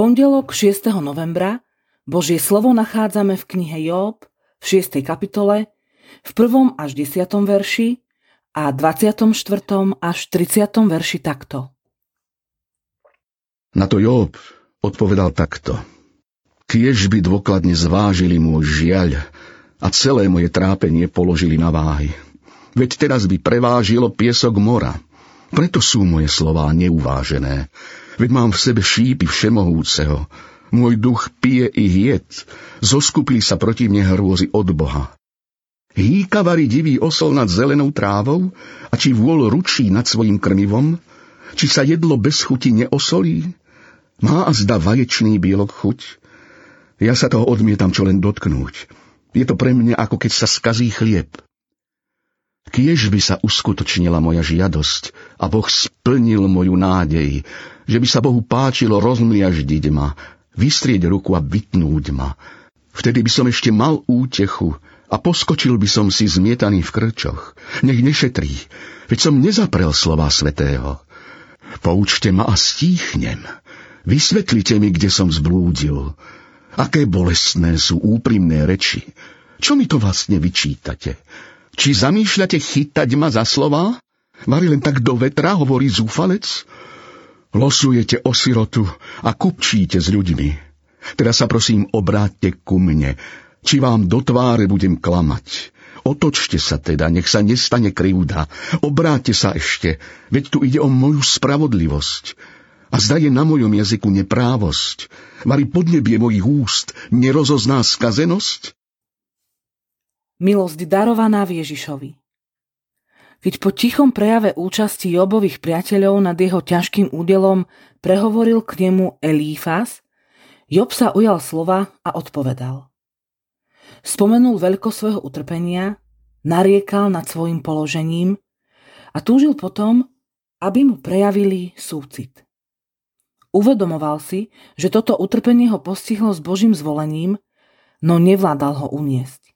pondelok 6. novembra Božie slovo nachádzame v knihe Job v 6. kapitole v 1. až 10. verši a 24. až 30. verši takto. Na to Job odpovedal takto. Kiež by dôkladne zvážili môj žiaľ a celé moje trápenie položili na váhy. Veď teraz by prevážilo piesok mora. Preto sú moje slová neuvážené. Veď mám v sebe šípy všemohúceho. Môj duch pije ich jed. Zoskupili sa proti mne hrôzy od Boha. Hýkavari divý osol nad zelenou trávou a či vôľ ručí nad svojim krmivom, či sa jedlo bez chuti neosolí? Má a zda vaječný bielok chuť? Ja sa toho odmietam čo len dotknúť. Je to pre mňa ako keď sa skazí chlieb. Kiež by sa uskutočnila moja žiadosť a Boh splnil moju nádej, že by sa Bohu páčilo rozmliaždiť ma, vystrieť ruku a vytnúť ma. Vtedy by som ešte mal útechu a poskočil by som si zmietaný v krčoch. Nech nešetrí, veď som nezaprel slova svetého. Poučte ma a stíchnem. Vysvetlite mi, kde som zblúdil. Aké bolestné sú úprimné reči. Čo mi to vlastne vyčítate? Či zamýšľate chytať ma za slova? Mari len tak do vetra, hovorí zúfalec? Losujete o sirotu a kupčíte s ľuďmi. Teraz sa prosím obráťte ku mne, či vám do tváre budem klamať. Otočte sa teda, nech sa nestane krivda. Obráťte sa ešte, veď tu ide o moju spravodlivosť. A zda je na mojom jazyku neprávosť. Vari podnebie mojich úst nerozozná skazenosť? Milosť darovaná v Ježišovi. Keď po tichom prejave účasti Jobových priateľov nad jeho ťažkým údelom prehovoril k nemu Elífas, Job sa ujal slova a odpovedal. Spomenul veľko svojho utrpenia, nariekal nad svojim položením a túžil potom, aby mu prejavili súcit. Uvedomoval si, že toto utrpenie ho postihlo s Božím zvolením, no nevládal ho uniesť.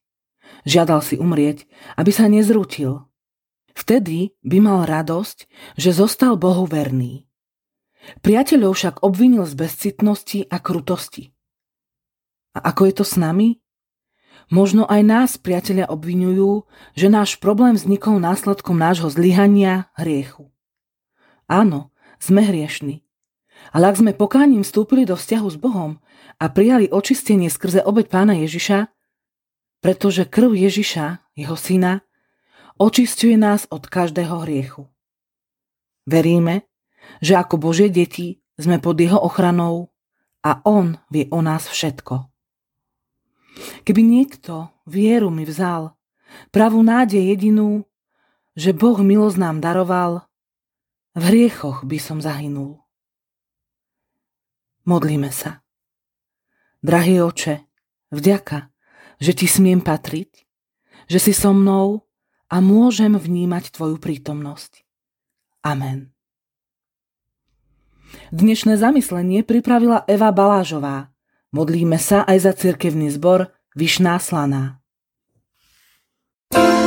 Žiadal si umrieť, aby sa nezrútil. Vtedy by mal radosť, že zostal Bohu verný. Priateľov však obvinil z bezcitnosti a krutosti. A ako je to s nami? Možno aj nás priatelia obvinujú, že náš problém vznikol následkom nášho zlyhania, hriechu. Áno, sme hriešni. Ale ak sme pokáním vstúpili do vzťahu s Bohom a prijali očistenie skrze obeď pána Ježiša, pretože krv Ježiša, jeho syna, očistuje nás od každého hriechu. Veríme, že ako Božie deti sme pod jeho ochranou a on vie o nás všetko. Keby niekto vieru mi vzal, pravú nádej jedinú, že Boh milosť nám daroval, v hriechoch by som zahynul. Modlíme sa. Drahý oče, vďaka, že ti smiem patriť, že si so mnou a môžem vnímať tvoju prítomnosť. Amen. Dnešné zamyslenie pripravila Eva Balážová – Modlíme sa aj za cirkevný zbor Vyšná Slaná. thank you